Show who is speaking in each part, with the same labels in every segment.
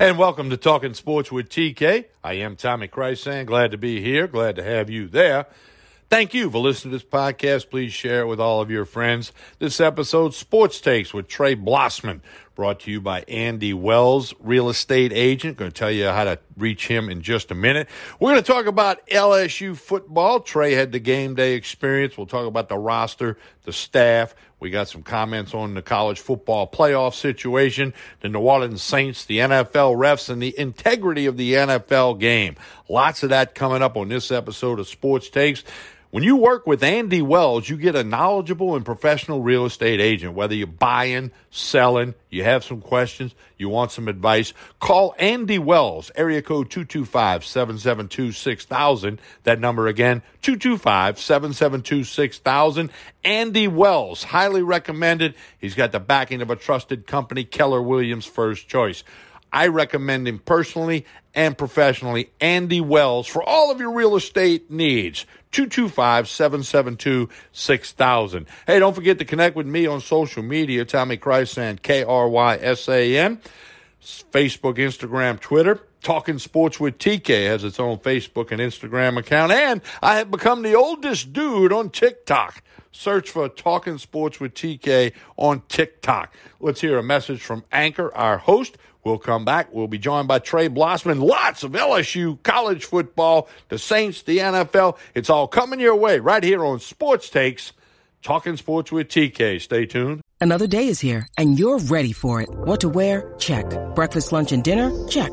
Speaker 1: And welcome to Talking Sports with TK. I am Tommy Krysan. Glad to be here. Glad to have you there. Thank you for listening to this podcast. Please share it with all of your friends. This episode, Sports Takes with Trey Blossman, brought to you by Andy Wells, real estate agent. Going to tell you how to reach him in just a minute. We're going to talk about LSU football. Trey had the game day experience. We'll talk about the roster, the staff. We got some comments on the college football playoff situation, the New Orleans Saints, the NFL refs, and the integrity of the NFL game. Lots of that coming up on this episode of Sports Takes. When you work with Andy Wells, you get a knowledgeable and professional real estate agent. Whether you're buying, selling, you have some questions, you want some advice, call Andy Wells, area code 225 772 6000. That number again, 225 772 6000. Andy Wells, highly recommended. He's got the backing of a trusted company, Keller Williams First Choice. I recommend him personally and professionally, Andy Wells, for all of your real estate needs. 225 772 6000. Hey, don't forget to connect with me on social media, Tommy Krysan, K R Y S A N, Facebook, Instagram, Twitter. Talking Sports with TK has its own Facebook and Instagram account, and I have become the oldest dude on TikTok. Search for Talking Sports with TK on TikTok. Let's hear a message from Anchor, our host. We'll come back. We'll be joined by Trey Blossman. Lots of LSU college football, the Saints, the NFL. It's all coming your way right here on Sports Takes. Talking Sports with TK. Stay tuned.
Speaker 2: Another day is here, and you're ready for it. What to wear? Check. Breakfast, lunch, and dinner? Check.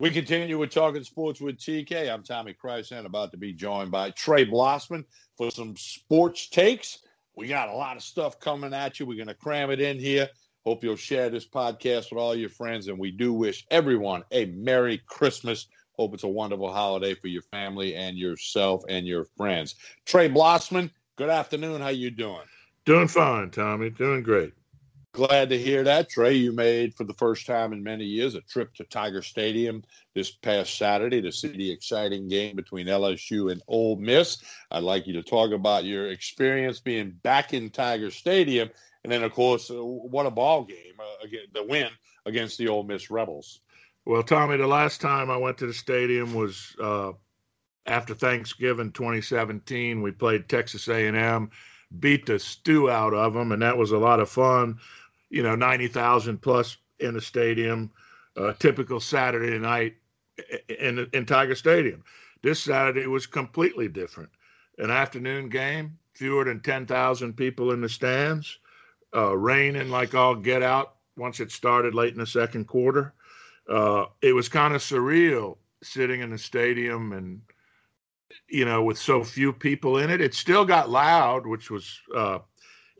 Speaker 1: We continue with Talking Sports with TK. I'm Tommy Krysan, about to be joined by Trey Blossman for some sports takes. We got a lot of stuff coming at you. We're going to cram it in here. Hope you'll share this podcast with all your friends. And we do wish everyone a Merry Christmas. Hope it's a wonderful holiday for your family and yourself and your friends. Trey Blossman, good afternoon. How you doing?
Speaker 3: Doing fine, Tommy. Doing great.
Speaker 1: Glad to hear that, Trey. You made for the first time in many years a trip to Tiger Stadium this past Saturday to see the exciting game between LSU and Ole Miss. I'd like you to talk about your experience being back in Tiger Stadium, and then, of course, uh, what a ball game! Uh, again, the win against the Ole Miss Rebels.
Speaker 3: Well, Tommy, the last time I went to the stadium was uh, after Thanksgiving 2017. We played Texas A&M, beat the stew out of them, and that was a lot of fun you know, 90,000 plus in the stadium, typical Saturday night in, in Tiger Stadium. This Saturday was completely different. An afternoon game, fewer than 10,000 people in the stands, uh, raining like all get out once it started late in the second quarter. Uh, it was kind of surreal sitting in the stadium and, you know, with so few people in it. It still got loud, which was uh,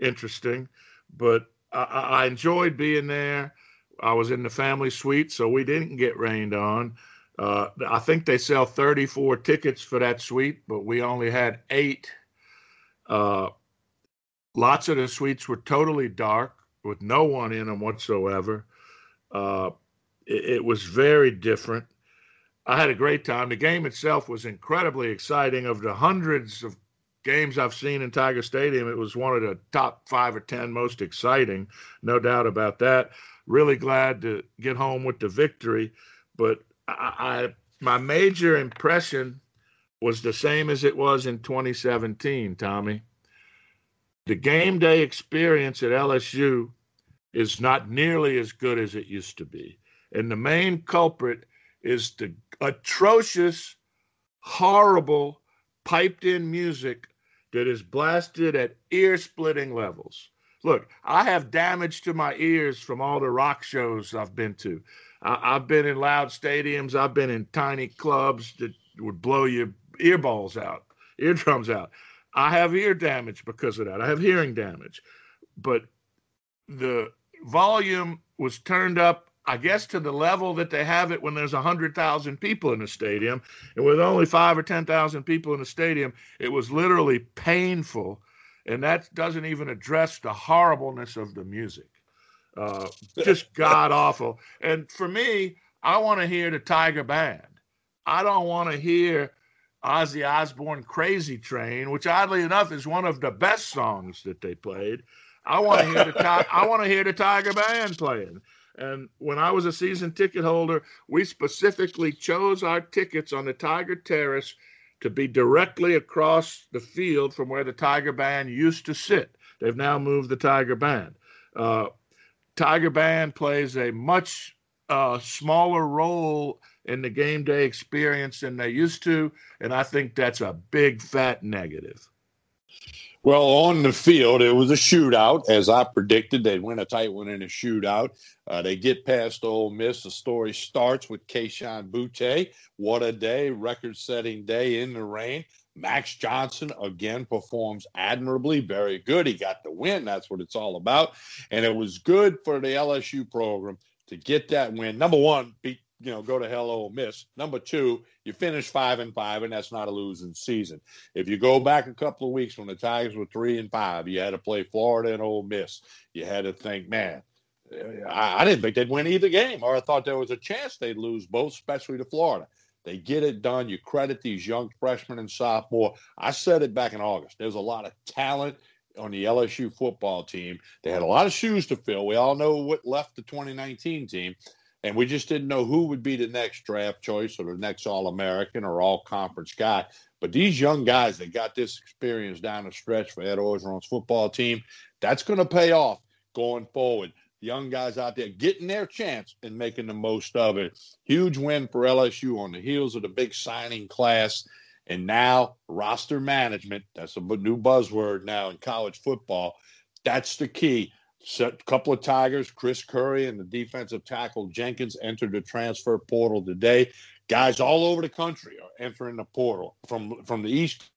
Speaker 3: interesting, but I, I enjoyed being there. I was in the family suite, so we didn't get rained on. Uh, I think they sell 34 tickets for that suite, but we only had eight. Uh, lots of the suites were totally dark with no one in them whatsoever. Uh, it, it, was very different. I had a great time. The game itself was incredibly exciting. Of the hundreds of games I've seen in Tiger Stadium, it was one of the top five or 10 most exciting, no doubt about that. Really glad to get home with the victory. But I, I my major impression was the same as it was in 2017, Tommy. The game day experience at LSU is not nearly as good as it used to be. And the main culprit is the atrocious, horrible, piped in music that is blasted at ear splitting levels. Look, I have damage to my ears from all the rock shows I've been to. I, have been in loud stadiums, I've been in tiny clubs that would blow your earballs out, eardrums out. I have ear damage because of that. I have hearing damage. But the volume was turned up I guess to the level that they have it when there's 100,000 people in a stadium. And with only five or 10,000 people in a stadium, it was literally painful. And that doesn't even address the horribleness of the music. Uh, just god awful. And for me, I want to hear the Tiger Band. I don't want to hear Ozzy Osbourne Crazy Train, which oddly enough is one of the best songs that they played. I want to hear the I want to hear the Tiger Band playing. And when I was a season ticket holder, we specifically chose our tickets on the Tiger Terrace to be directly across the field from where the Tiger Band used to sit. They've now moved the Tiger Band. Uh, Tiger Band plays a much uh, smaller role in the game day experience than they used to, and I think that's a big fat negative.
Speaker 1: Well, on the field, it was a shootout. As I predicted, they'd win a tight one in a shootout. Uh, they get past Ole Miss. The story starts with Kayshon Boutte. What a day, record setting day in the rain. Max Johnson again performs admirably, very good. He got the win. That's what it's all about. And it was good for the LSU program to get that win. Number one, beat you know, go to hell, Ole Miss. Number two, you finish five and five, and that's not a losing season. If you go back a couple of weeks when the Tigers were three and five, you had to play Florida and Ole Miss. You had to think, man, I, I didn't think they'd win either game, or I thought there was a chance they'd lose both, especially to Florida. They get it done. You credit these young freshmen and sophomore. I said it back in August. There's a lot of talent on the LSU football team. They had a lot of shoes to fill. We all know what left the 2019 team and we just didn't know who would be the next draft choice or the next All American or All Conference guy. But these young guys that got this experience down the stretch for Ed Orgeron's football team, that's going to pay off going forward. Young guys out there getting their chance and making the most of it. Huge win for LSU on the heels of the big signing class. And now roster management, that's a new buzzword now in college football. That's the key a couple of Tigers, Chris Curry and the defensive tackle Jenkins entered the transfer portal today. Guys all over the country are entering the portal from from the East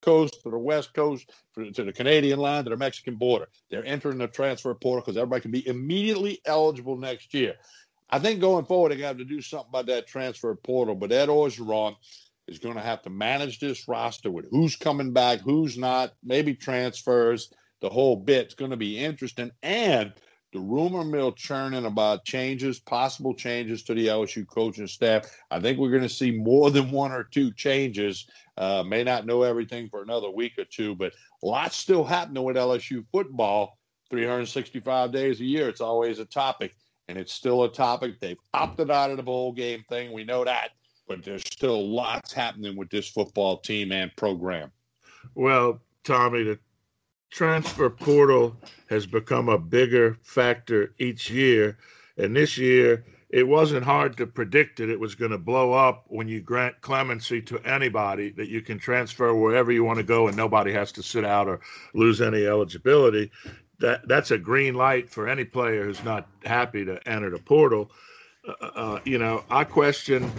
Speaker 1: Coast to the West Coast to the Canadian line to the Mexican border. They're entering the transfer portal because everybody can be immediately eligible next year. I think going forward, they got to have to do something about that transfer portal. But Ed Orgeron is going to have to manage this roster with who's coming back, who's not, maybe transfers the whole bit's going to be interesting. And the rumor mill churning about changes, possible changes to the LSU coaching staff. I think we're going to see more than one or two changes. Uh, may not know everything for another week or two, but lots still happening with LSU football. 365 days a year, it's always a topic, and it's still a topic. They've opted out of the bowl game thing. We know that, but there's still lots happening with this football team and program.
Speaker 3: Well, Tommy, the transfer portal has become a bigger factor each year. And this year, it wasn't hard to predict that it was going to blow up when you grant clemency to anybody that you can transfer wherever you want to go and nobody has to sit out or lose any eligibility. That that's a green light for any player who's not happy to enter the portal. Uh, uh, you know, I question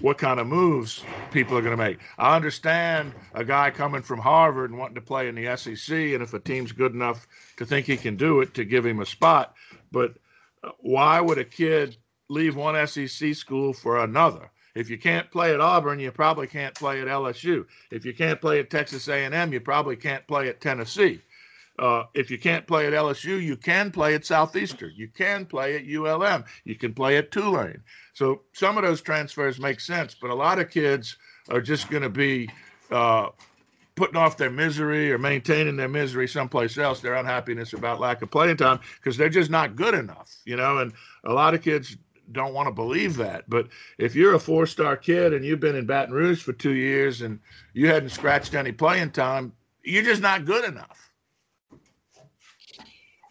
Speaker 3: what kind of moves people are going to make. I understand a guy coming from Harvard and wanting to play in the SEC, and if a team's good enough to think he can do it, to give him a spot. But uh, why would a kid leave one SEC school for another? If you can't play at Auburn, you probably can't play at LSU. If you can't play at Texas A&M, you probably can't play at Tennessee. Uh, if you can't play at LSU, you can play at Southeastern. You can play at ULM. You can play at Tulane. So some of those transfers make sense, but a lot of kids are just going to be uh, putting off their misery or maintaining their misery someplace else, their unhappiness about lack of playing time, because they're just not good enough, you know. And a lot of kids don't want to believe that. But if you're a four star kid and you've been in Baton Rouge for two years and you hadn't scratched any playing time, you're just not good enough.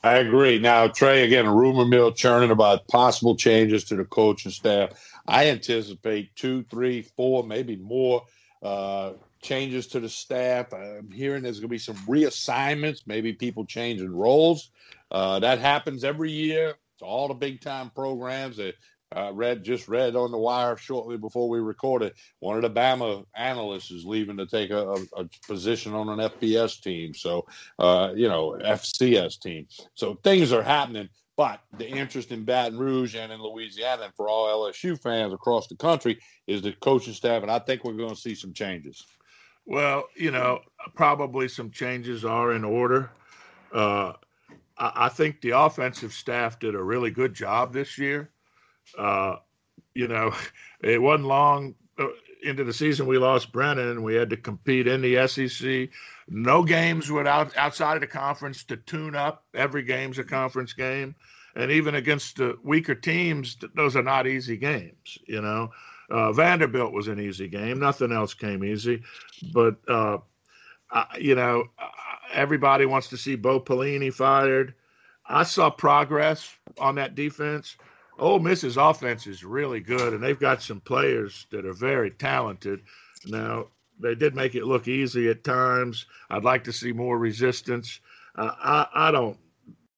Speaker 1: I agree. Now, Trey, again, a rumor mill churning about possible changes to the coaching staff. I anticipate two, three, four, maybe more uh, changes to the staff. I'm hearing there's going to be some reassignments, maybe people changing roles. Uh, that happens every year to all the big time programs. That uh, read just read on the wire shortly before we recorded. One of the Bama analysts is leaving to take a, a, position on an FBS team. So uh, you know FCS team. So things are happening. But the interest in Baton Rouge and in Louisiana, and for all LSU fans across the country, is the coaching staff, and I think we're going to see some changes.
Speaker 3: Well, you know, probably some changes are in order. Uh, I, I, think the offensive staff did a really good job this year. Uh, you know, it wasn't long uh, into the season we lost Brennan. We had to compete in the SEC. No games without outside of the conference to tune up. Every game's a conference game, and even against the weaker teams, those are not easy games. You know, uh, Vanderbilt was an easy game. Nothing else came easy, but uh, I, you know, everybody wants to see Bo Pelini fired. I saw progress on that defense. Ole Miss's offense is really good, and they've got some players that are very talented. Now, they did make it look easy at times. I'd like to see more resistance. Uh, I, I don't,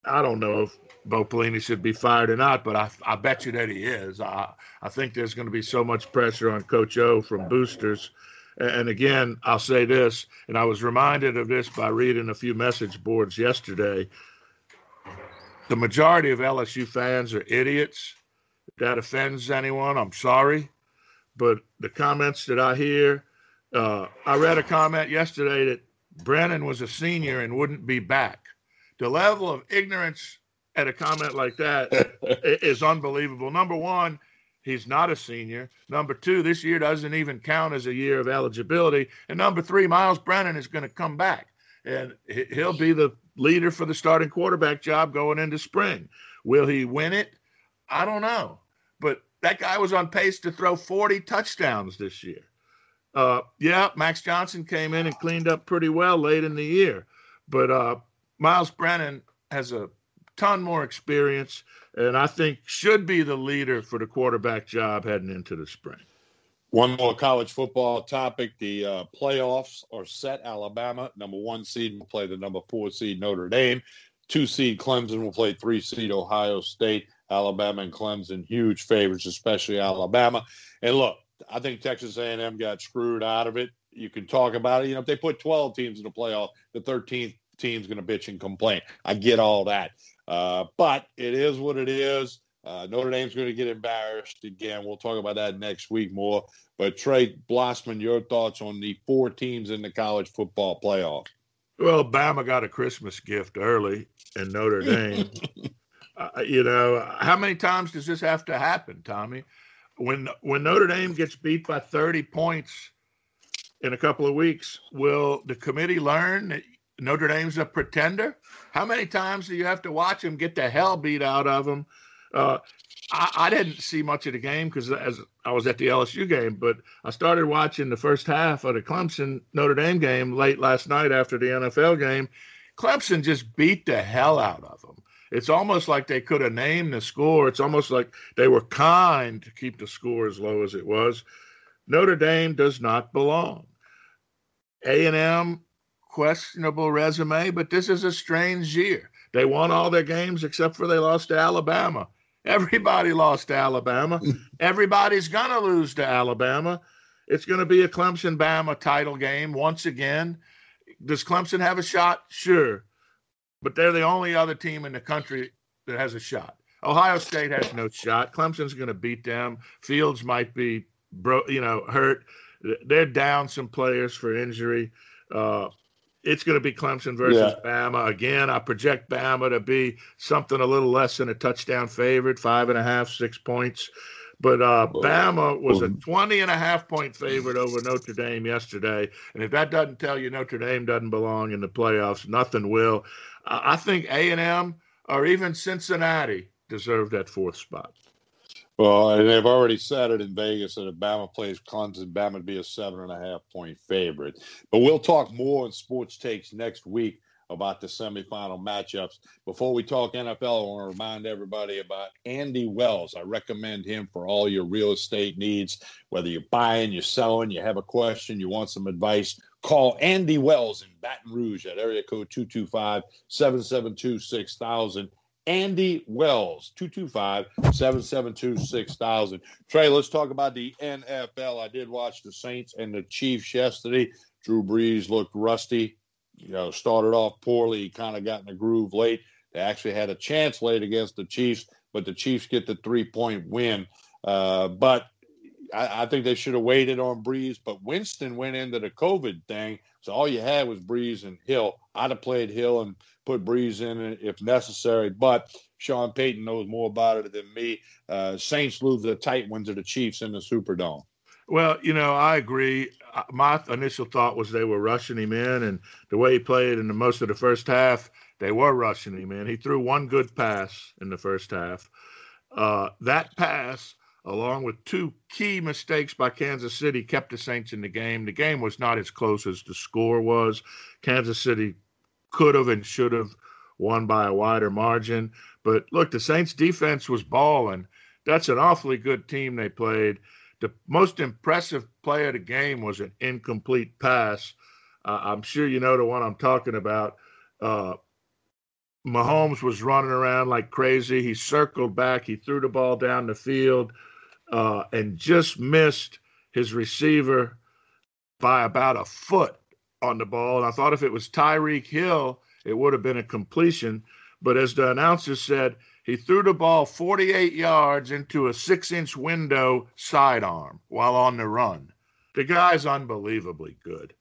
Speaker 3: I don't know if Bo Pelini should be fired or not, but I, I bet you that he is. I, I think there's going to be so much pressure on Coach O from boosters. And again, I'll say this, and I was reminded of this by reading a few message boards yesterday. The majority of LSU fans are idiots. If that offends anyone, I'm sorry. But the comments that I hear, uh, I read a comment yesterday that Brennan was a senior and wouldn't be back. The level of ignorance at a comment like that is unbelievable. Number one, he's not a senior. Number two, this year doesn't even count as a year of eligibility. And number three, Myles Brennan is going to come back and he'll be the leader for the starting quarterback job going into spring. Will he win it? I don't know. But that guy was on pace to throw 40 touchdowns this year. Uh, yeah, Max Johnson came in and cleaned up pretty well late in the year. But uh, Myles Brennan has a ton more experience and I think should be the leader for the quarterback job heading into the spring.
Speaker 1: One more college football topic. The uh, playoffs are set. Alabama, number one seed, will play the number four seed Notre Dame. Two seed Clemson will play three seed Ohio State. Alabama and Clemson, huge favorites, especially Alabama. And look, I think Texas A&M got screwed out of it. You can talk about it. You know, if they put 12 teams in the playoff, the 13th team's going to bitch and complain. I get all that. Uh, but it is what it is. Uh, Notre Dame's going to get embarrassed again. We'll talk about that next week more. But Trey Blossman, your thoughts on the four teams in the college football playoff?
Speaker 3: Well, Bama got a Christmas gift early and Notre Dame. uh, you know, how many times does this have to happen, Tommy? When when Notre Dame gets beat by 30 points in a couple of weeks, will the committee learn that Notre Dame's a pretender? How many times do you have to watch them get the hell beat out of them? Uh, I, I, didn't see much of the game because as I was at the LSU game, but I started watching the first half of the Clemson Notre Dame game late last night after the NFL game. Clemson just beat the hell out of them. It's almost like they could have named the score. It's almost like they were kind to keep the score as low as it was. Notre Dame does not belong. A&M questionable resume, but this is a strange year. They won all their games except for they lost to Alabama. Everybody lost to Alabama. Everybody's going to lose to Alabama. It's going to be a Clemson Bama title game once again. Does Clemson have a shot? Sure. But they're the only other team in the country that has a shot. Ohio State has no shot. Clemson's going to beat them. Fields might be, bro, you know, hurt. They're down some players for injury. Uh, it's going to be Clemson versus yeah. Bama again. I project Bama to be something a little less than a touchdown favorite, five and a half, six points. But uh, Bama was a 20 and a half point favorite over Notre Dame yesterday. And if that doesn't tell you Notre Dame doesn't belong in the playoffs, nothing will. I think A&M or even Cincinnati deserve that fourth spot.
Speaker 1: Well, and they've already said it in Vegas that if Bama plays Clemson, Bama would be a seven and a half point favorite. But we'll talk more in sports takes next week about the semifinal matchups. Before we talk NFL, I want to remind everybody about Andy Wells. I recommend him for all your real estate needs, whether you're buying, you're selling, you have a question, you want some advice. Call Andy Wells in Baton Rouge at area code 225 772 6000. Andy Wells, 225 772 6000. Trey, let's talk about the NFL. I did watch the Saints and the Chiefs yesterday. Drew Brees looked rusty, you know, started off poorly. He kind of got in the groove late. They actually had a chance late against the Chiefs, but the Chiefs get the three point win. Uh, but I, I, think they should have waited on Brees. But Winston went into the COVID thing, so all you had was Brees and Hill. I'd have played Hill and put Brees in if necessary. But Sean Payton knows more about it than me. Uh, Saints lose the tight ones to the Chiefs in the Superdome.
Speaker 3: Well, you know, I agree. Uh, my initial thought was they were rushing him in, and the way he played in the most of the first half, they were rushing him in. He threw one good pass in the first half. Uh, that pass, along with two key mistakes by Kansas City, kept the Saints in the game. The game was not as close as the score was. Kansas City could have and should have won by a wider margin. But look, the Saints defense was balling. That's an awfully good team they played. The most impressive play of the game was an incomplete pass. Uh, I'm sure you know the one I'm talking about. Uh, Mahomes was running around like crazy. He circled back. He threw the ball down the field uh, and just missed his receiver by about a foot on the ball. And I thought if it was Tyreek Hill, it would have been a completion. But as the announcer said, he threw the ball 48 yards into a six inch window sidearm while on the run. The guy's unbelievably good.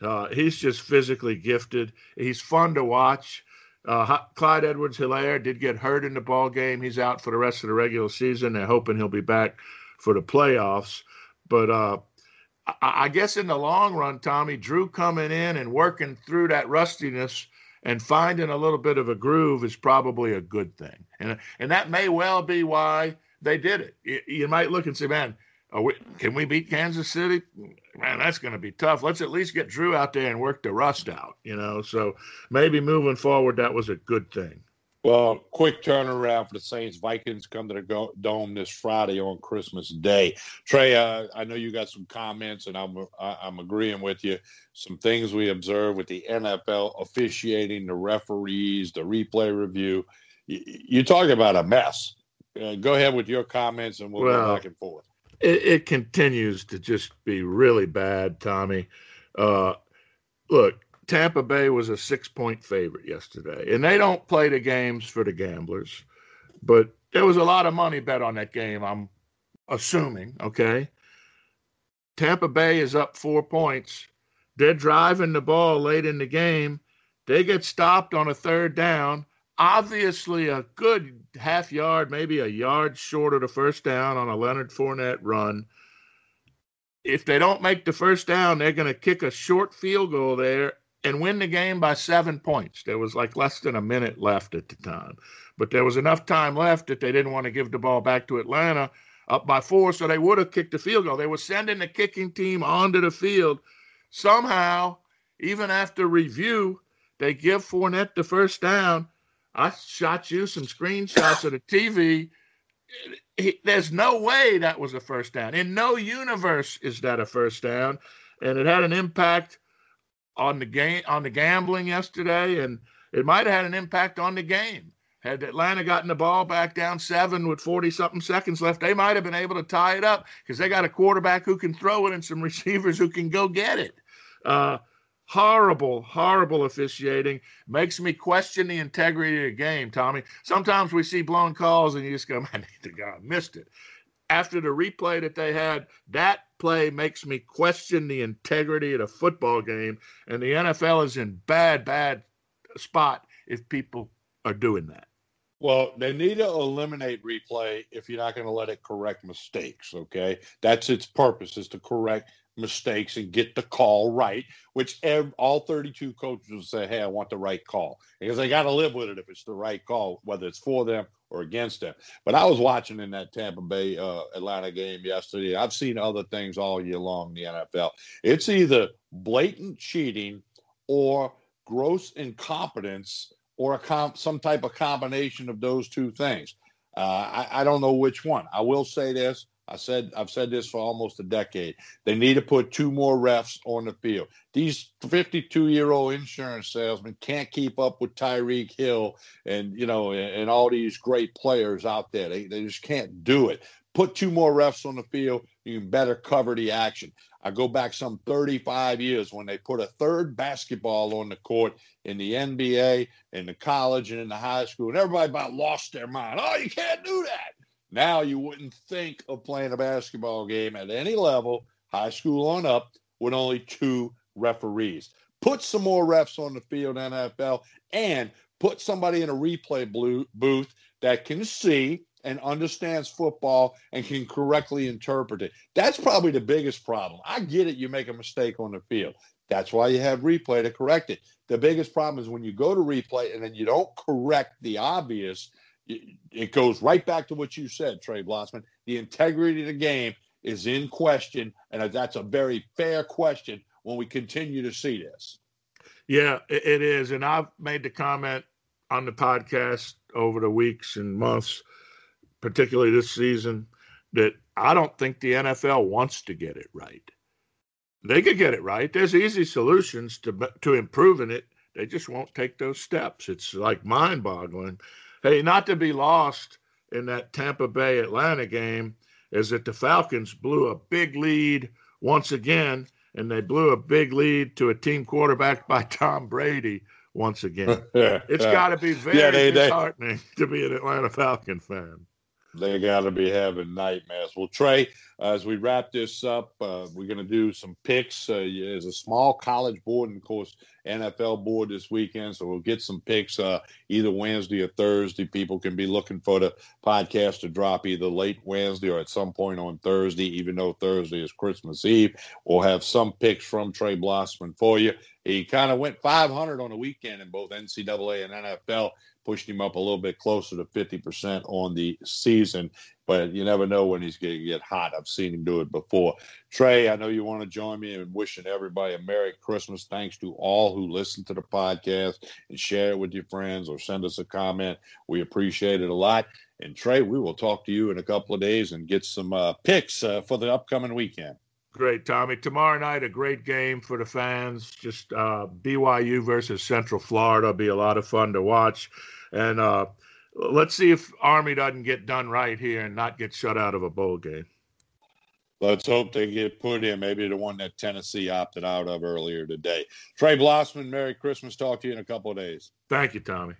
Speaker 3: Uh, he's just physically gifted. He's fun to watch. Uh, Clyde Edwards Helaire did get hurt in the ball game. He's out for the rest of the regular season. They're hoping he'll be back for the playoffs. But uh, I, I guess in the long run, Tommy, Drew coming in and working through that rustiness and finding a little bit of a groove is probably a good thing. And, and that may well be why they did it. You might look and say, man, we, can we beat Kansas City? Man, that's going to be tough. Let's at least get Drew out there and work the rust out, you know. So maybe moving forward, that was a good thing.
Speaker 1: Well, quick turnaround for the Saints. Vikings come to the go- dome this Friday on Christmas Day. Trey, uh, I know you got some comments, and I'm I'm agreeing with you. Some things we observe with the NFL officiating, the referees, the replay review. You, you talk about a mess. Uh, go ahead with your comments, and we'll well, go back and forth.
Speaker 3: It, it, continues to just be really bad, Tommy. Uh, look, Tampa Bay was a six point favorite yesterday, and they don't play the games for the gamblers, but there was a lot of money bet on that game, I'm assuming. Okay. Tampa Bay is up four points. They're driving the ball late in the game. They get stopped on a third down. Obviously, a good half yard, maybe a yard short of the first down on a Leonard Fournette run. If they don't make the first down, they're going to kick a short field goal there and win the game by seven points. There was like less than a minute left at the time, but there was enough time left that they didn't want to give the ball back to Atlanta up by four, so they would have kicked the field goal. They were sending the kicking team onto the field. Somehow, even after review, they give Fournette the first down. I shot you some screenshots of the TV. there's no way that was a first down. In no universe is that a first down. And it had an impact on the game on the gambling yesterday, and it might have had an impact on the game. Had Atlanta gotten the ball back down seven with 40 something seconds left, they might have been able to tie it up because they got a quarterback who can throw it and some receivers who can go get it. Uh, horrible, horrible officiating makes me question the integrity of the game, Tommy. Sometimes we see blown calls and you just go, man, the missed it. After the replay that they had, that play makes me question the integrity of the football game, and the NFL is in bad, bad spot if people are doing that.
Speaker 1: Well, they need to eliminate replay if you're not going to let it correct mistakes. Okay, that's its purpose is to correct mistakes and get the call right, which every, all 32 coaches will say, Hey, I want the right call because they got to live with it if it's the right call, whether it's for them or against them. But I was watching in that Tampa Bay uh, Atlanta game yesterday. I've seen other things all year long in the NFL. It's either blatant cheating or gross incompetence or comp, some type of combination of those two things. Uh, I, I don't know which one. I will say this I said I've said this for almost a decade. They need to put two more refs on the field. These 52 year old insurance salesmen can't keep up with Tyreek Hill and you know and, and all these great players out there. They they just can't do it. Put two more refs on the field, you can better cover the action. I go back some 35 years when they put a third basketball on the court in the NBA, in the college, and in the high school, and everybody about lost their mind. Oh, you can't do that. Now you wouldn't think of playing a basketball game at any level, high school on up, with only two referees. Put some more refs on the field, NFL, and put somebody in a replay blue, booth that can see and understands football and can correctly interpret it. That's probably the biggest problem. I get it, you make a mistake on the field. That's why you have replay to correct it. The biggest problem is when you go to replay and then you don't correct the obvious, it goes right back to what you said, Trey Blossman. The integrity of the game is in question, and that's a very fair question when we continue to see this.
Speaker 3: Yeah, it is. And I've made the comment on the podcast over the weeks and months particularly this season, that I don't think the NFL wants to get it right. They could get it right. There's easy solutions to to improving it. They just won't take those steps. It's like mind-boggling. Hey, not to be lost in that Tampa Bay Atlanta game is that the Falcons blew a big lead once again, and they blew a big lead to a team quarterback by Tom Brady once again. it's got to be very yeah, they, disheartening they... to be an Atlanta Falcon fan
Speaker 1: they got to be having nightmares. Well, Trey, as we wrap this up, uh, we're going to do some picks. Uh, there's a small college board and, of course, NFL board this weekend. So we'll get some picks uh, either Wednesday or Thursday. People can be looking for the podcast to drop either late Wednesday or at some point on Thursday, even though Thursday is Christmas Eve. We'll have some picks from Trey Blossman for you. He kind of went 500 on the weekend in both NCAA and NFL pushed him up a little bit closer to 50% on the season. But you never know when he's going to get hot. I've seen him do it before. Trey, I know you want to join me in wishing everybody a Merry Christmas. Thanks to all who listen to the podcast and share it with your friends or send us a comment. We appreciate it a lot. And Trey, we will talk to you in a couple of days and get some uh, picks uh, for the upcoming weekend.
Speaker 3: Great, Tommy. Tomorrow night, a great game for the fans. Just uh, BYU versus Central Florida will be a lot of fun to watch. And uh, let's see if Army doesn't get done right here and not get shut out of a bowl game.
Speaker 1: Let's hope they get put in. Maybe the one that Tennessee opted out of earlier today. Trey Blossman, Merry Christmas. Talk to you in a couple of days.
Speaker 3: Thank you, Tommy.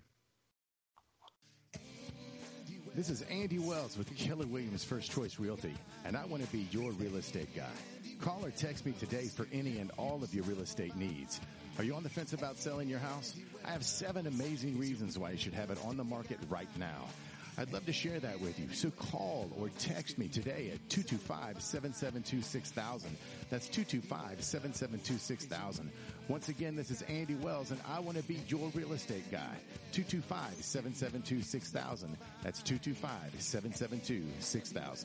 Speaker 4: This is Andy Wells with Keller Williams First Choice Realty, and I want to be your real estate guy. Call or text me today for any and all of your real estate needs. Are you on the fence about selling your house? I have seven amazing reasons why you should have it on the market right now. I'd love to share that with you. So call or text me today at 225-772-6000. That's 225-772-6000. Once again, this is Andy Wells and I want to be your real estate guy. 225-772-6000. That's 225-772-6000.